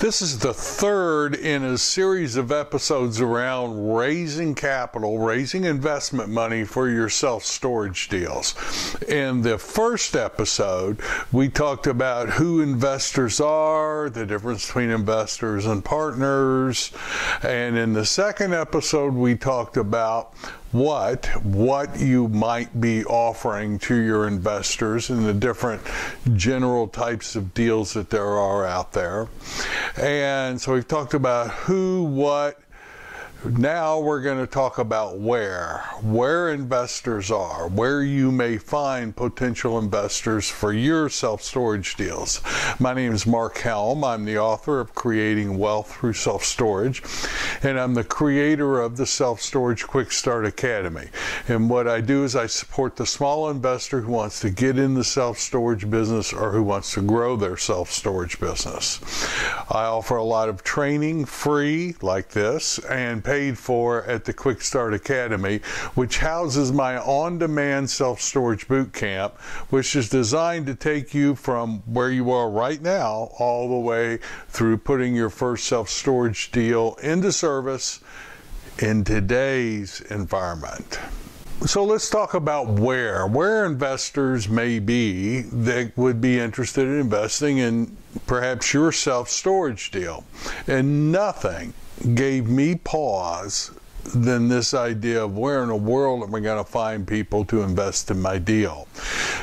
This is the third in a series of episodes around raising capital, raising investment money for your self storage deals. In the first episode, we talked about who investors are, the difference between investors and partners. And in the second episode, we talked about what what you might be offering to your investors and the different general types of deals that there are out there. And so we've talked about who, what, now we're going to talk about where, where investors are, where you may find potential investors for your self storage deals. My name is Mark Helm. I'm the author of Creating Wealth Through Self Storage, and I'm the creator of the Self Storage Quick Start Academy. And what I do is I support the small investor who wants to get in the self storage business or who wants to grow their self storage business. I offer a lot of training free like this and paid for at the Quick Start Academy, which houses my on demand self storage boot camp, which is designed to take you from where you are right now all the way through putting your first self storage deal into service in today's environment. So let's talk about where where investors may be that would be interested in investing in perhaps your self-storage deal. And nothing gave me pause than this idea of where in the world am I going to find people to invest in my deal.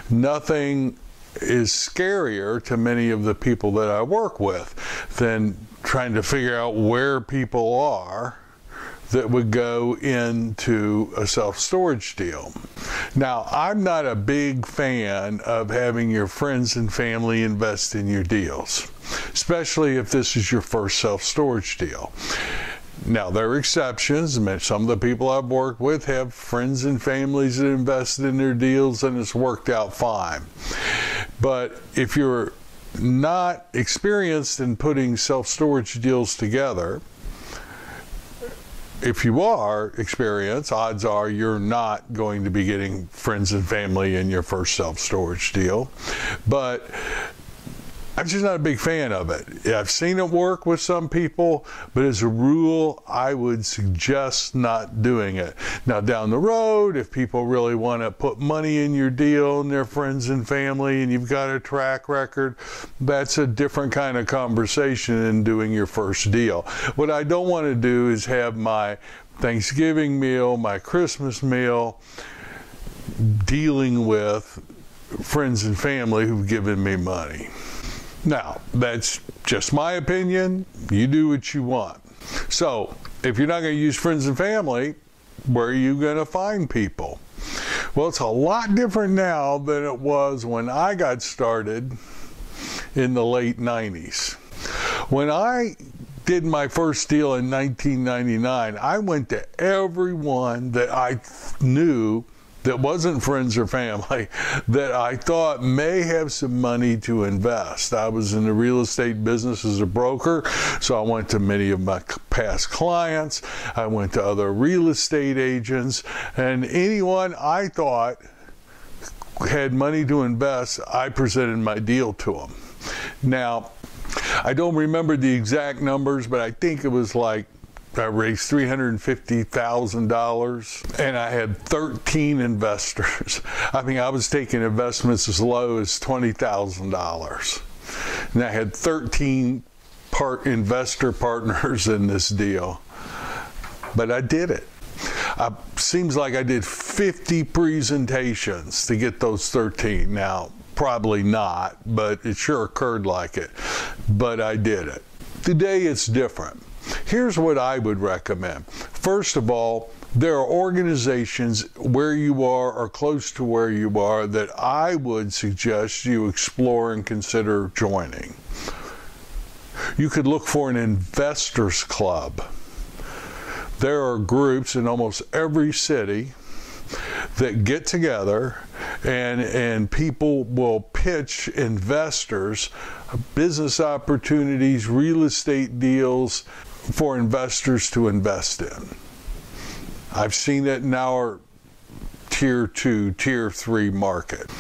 Nothing is scarier to many of the people that I work with than trying to figure out where people are that would go into a self storage deal. Now, I'm not a big fan of having your friends and family invest in your deals, especially if this is your first self storage deal. Now, there are exceptions. Some of the people I've worked with have friends and families that invested in their deals and it's worked out fine. But if you're not experienced in putting self storage deals together, if you are experienced, odds are you're not going to be getting friends and family in your first self storage deal. But I'm just not a big fan of it. I've seen it work with some people, but as a rule, I would suggest not doing it. Now, down the road, if people really want to put money in your deal and their friends and family, and you've got a track record, that's a different kind of conversation than doing your first deal. What I don't want to do is have my Thanksgiving meal, my Christmas meal, dealing with friends and family who've given me money. Now, that's just my opinion. You do what you want. So, if you're not going to use friends and family, where are you going to find people? Well, it's a lot different now than it was when I got started in the late 90s. When I did my first deal in 1999, I went to everyone that I knew that wasn't friends or family that I thought may have some money to invest. I was in the real estate business as a broker, so I went to many of my past clients. I went to other real estate agents, and anyone I thought had money to invest, I presented my deal to them. Now, I don't remember the exact numbers, but I think it was like I raised $350,000 and I had 13 investors. I mean, I was taking investments as low as $20,000. And I had 13 part investor partners in this deal. But I did it. Uh, seems like I did 50 presentations to get those 13. Now, probably not, but it sure occurred like it. But I did it. Today it's different. Here's what I would recommend. First of all, there are organizations where you are or close to where you are that I would suggest you explore and consider joining. You could look for an investors club. There are groups in almost every city that get together and and people will pitch investors business opportunities, real estate deals for investors to invest in. I've seen it in our tier two, tier three market.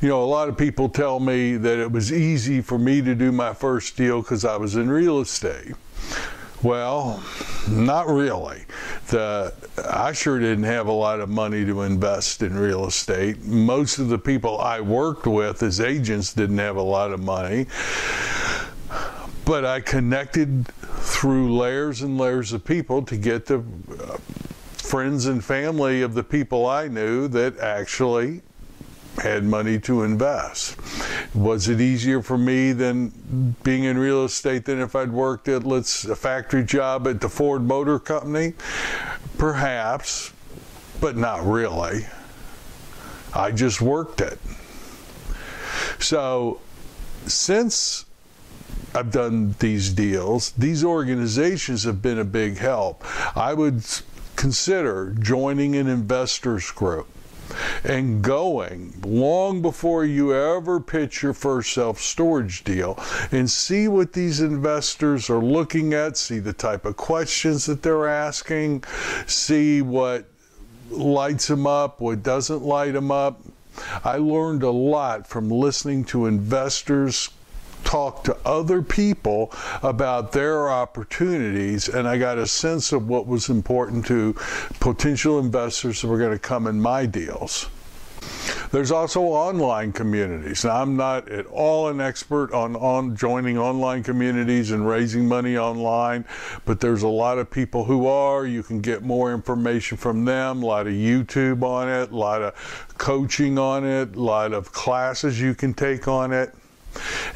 You know, a lot of people tell me that it was easy for me to do my first deal because I was in real estate. Well, not really. The, I sure didn't have a lot of money to invest in real estate. Most of the people I worked with as agents didn't have a lot of money. But I connected through layers and layers of people to get the uh, friends and family of the people I knew that actually had money to invest. Was it easier for me than being in real estate than if I'd worked at let's a factory job at the Ford Motor Company? Perhaps, but not really. I just worked it. So since I've done these deals, these organizations have been a big help. I would consider joining an investors group and going long before you ever pitch your first self storage deal and see what these investors are looking at, see the type of questions that they're asking, see what lights them up, what doesn't light them up. I learned a lot from listening to investors talk to other people about their opportunities, and I got a sense of what was important to potential investors that were going to come in my deals. There's also online communities. Now, I'm not at all an expert on, on joining online communities and raising money online, but there's a lot of people who are. You can get more information from them, a lot of YouTube on it, a lot of coaching on it, a lot of classes you can take on it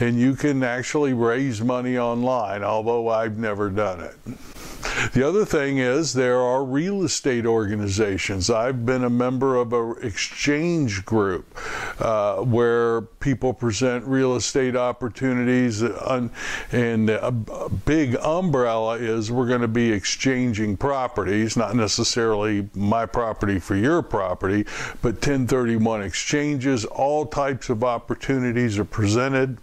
and you can actually raise money online, although I've never done it. The other thing is there are real estate organizations. I've been a member of an exchange group uh, where people present real estate opportunities, and a big umbrella is we're going to be exchanging properties, not necessarily my property for your property, but 1031 exchanges. All types of opportunities are presented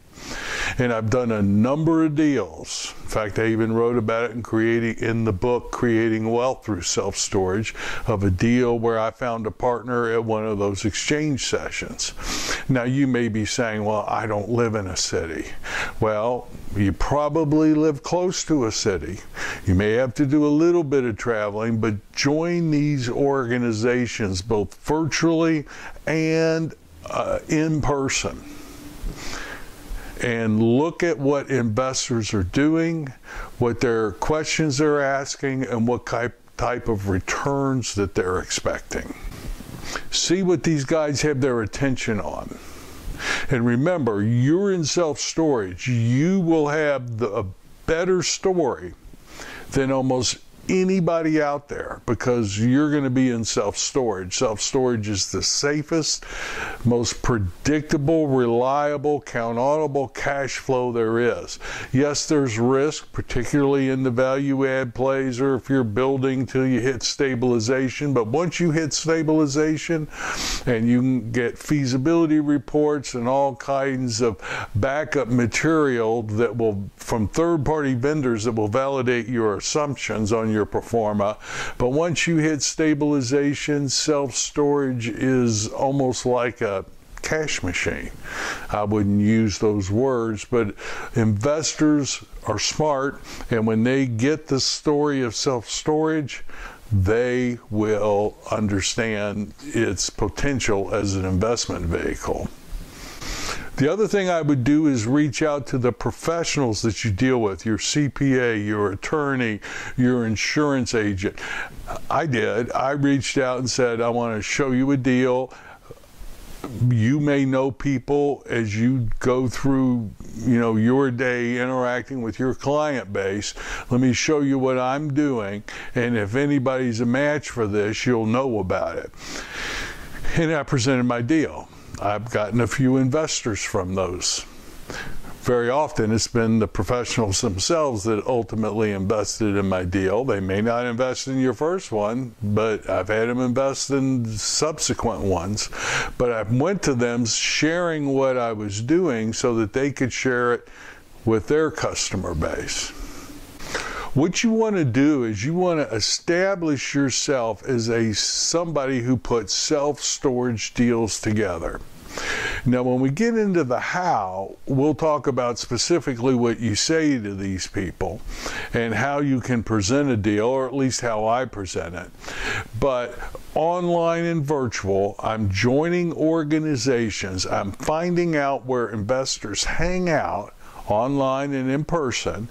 and I've done a number of deals. In fact, I even wrote about it in creating in the book Creating Wealth Through Self Storage of a deal where I found a partner at one of those exchange sessions. Now you may be saying, "Well, I don't live in a city." Well, you probably live close to a city. You may have to do a little bit of traveling, but join these organizations both virtually and uh, in person and look at what investors are doing, what their questions they're asking, and what type, of returns that they're expecting. See what these guys have their attention on. And remember, you're in self storage. You will have the, a better story than almost anybody out there because you're going to be in self storage. Self storage is the safest, most predictable, reliable, countable cash flow there is. Yes, there's risk, particularly in the value add plays or if you're building till you hit stabilization. But once you hit stabilization and you can get feasibility reports and all kinds of backup material that will, from third party vendors, that will validate your assumptions on your pro forma. But once you hit stabilization, self storage is almost like a cash machine. I wouldn't use those words, but investors are smart, and when they get the story of self storage, they will understand its potential as an investment vehicle. The other thing I would do is reach out to the professionals that you deal with, your CPA, your attorney, your insurance agent. I did. I reached out and said, I want to show you a deal you may know people as you go through you know your day interacting with your client base let me show you what i'm doing and if anybody's a match for this you'll know about it and i presented my deal I've gotten a few investors from those. Very often, it's been the professionals themselves that ultimately invested in my deal. They may not invest in your first one, but I've had them invest in subsequent ones. But I went to them sharing what I was doing so that they could share it with their customer base. What you want to do is you want to establish yourself as a somebody who puts self-storage deals together. Now, when we get into the how, we'll talk about specifically what you say to these people and how you can present a deal, or at least how I present it. But online and virtual, I'm joining organizations, I'm finding out where investors hang out online and in person,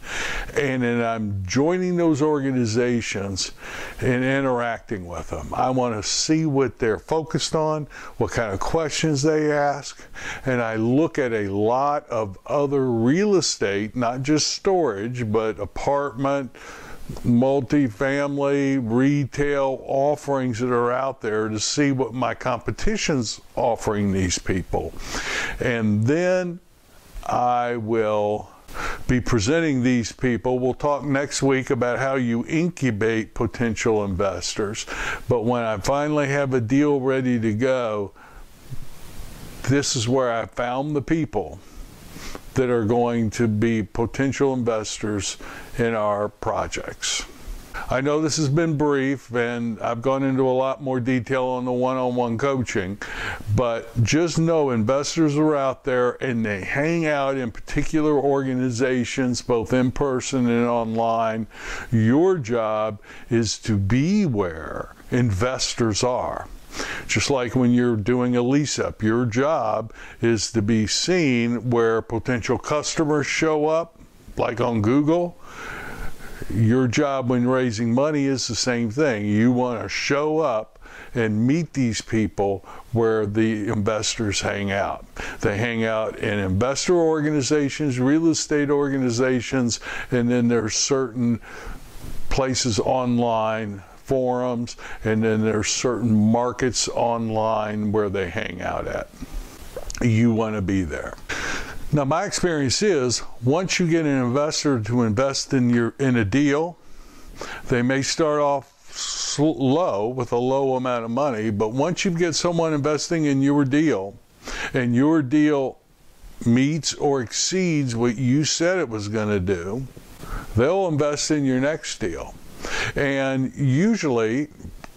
and then I'm joining those organizations and interacting with them. I want to see what they're focused on, what kind of questions they ask, and I look at a lot of other real estate, not just storage, but apartment multifamily retail offerings that are out there to see what my competition's offering these people. And then I will be presenting these people. We'll talk next week about how you incubate potential investors. But when I finally have a deal ready to go, this is where I found the people that are going to be potential investors in our projects. I know this has been brief and I've gone into a lot more detail on the one on one coaching, but just know investors are out there and they hang out in particular organizations, both in person and online. Your job is to be where investors are. Just like when you're doing a lease up, your job is to be seen where potential customers show up, like on Google your job when raising money is the same thing. You want to show up and meet these people where the investors hang out. They hang out in investor organizations, real estate organizations, and then there's certain places online forums and then there's certain markets online where they hang out at. You want to be there. Now, my experience is once you get an investor to invest in your in a deal, they may start off low with a low amount of money, but once you get someone investing in your deal, and your deal meets or exceeds what you said it was going to do, they'll invest in your next deal. And usually,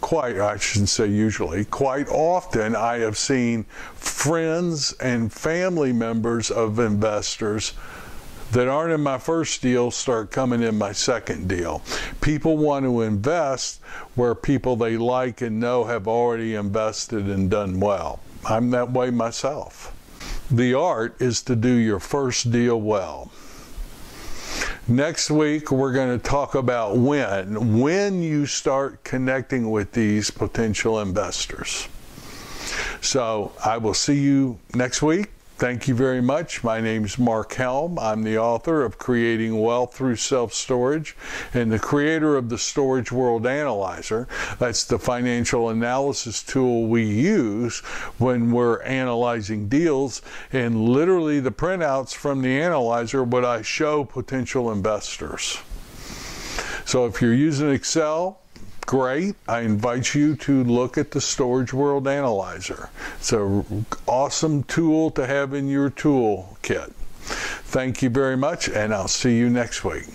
quite, I shouldn't say usually, quite often I have seen friends and family members of investors that aren't in my first deal start coming in my second deal. People want to invest where people they like and know have already invested and done well. I'm that way myself. The art is to do your first deal well. Next week, we're going to talk about when, when you start connecting with these potential investors. So I will see you next week. Thank you very much. My name is Mark Helm. I'm the author of Creating Wealth Through Self Storage and the creator of the Storage World Analyzer. That's the financial analysis tool we use when we're analyzing deals. And literally, the printouts from the analyzer, what I show potential investors. So if you're using Excel, great. I invite you to look at the Storage World Analyzer. It's an awesome tool to have in your tool kit. Thank you very much, and I'll see you next week.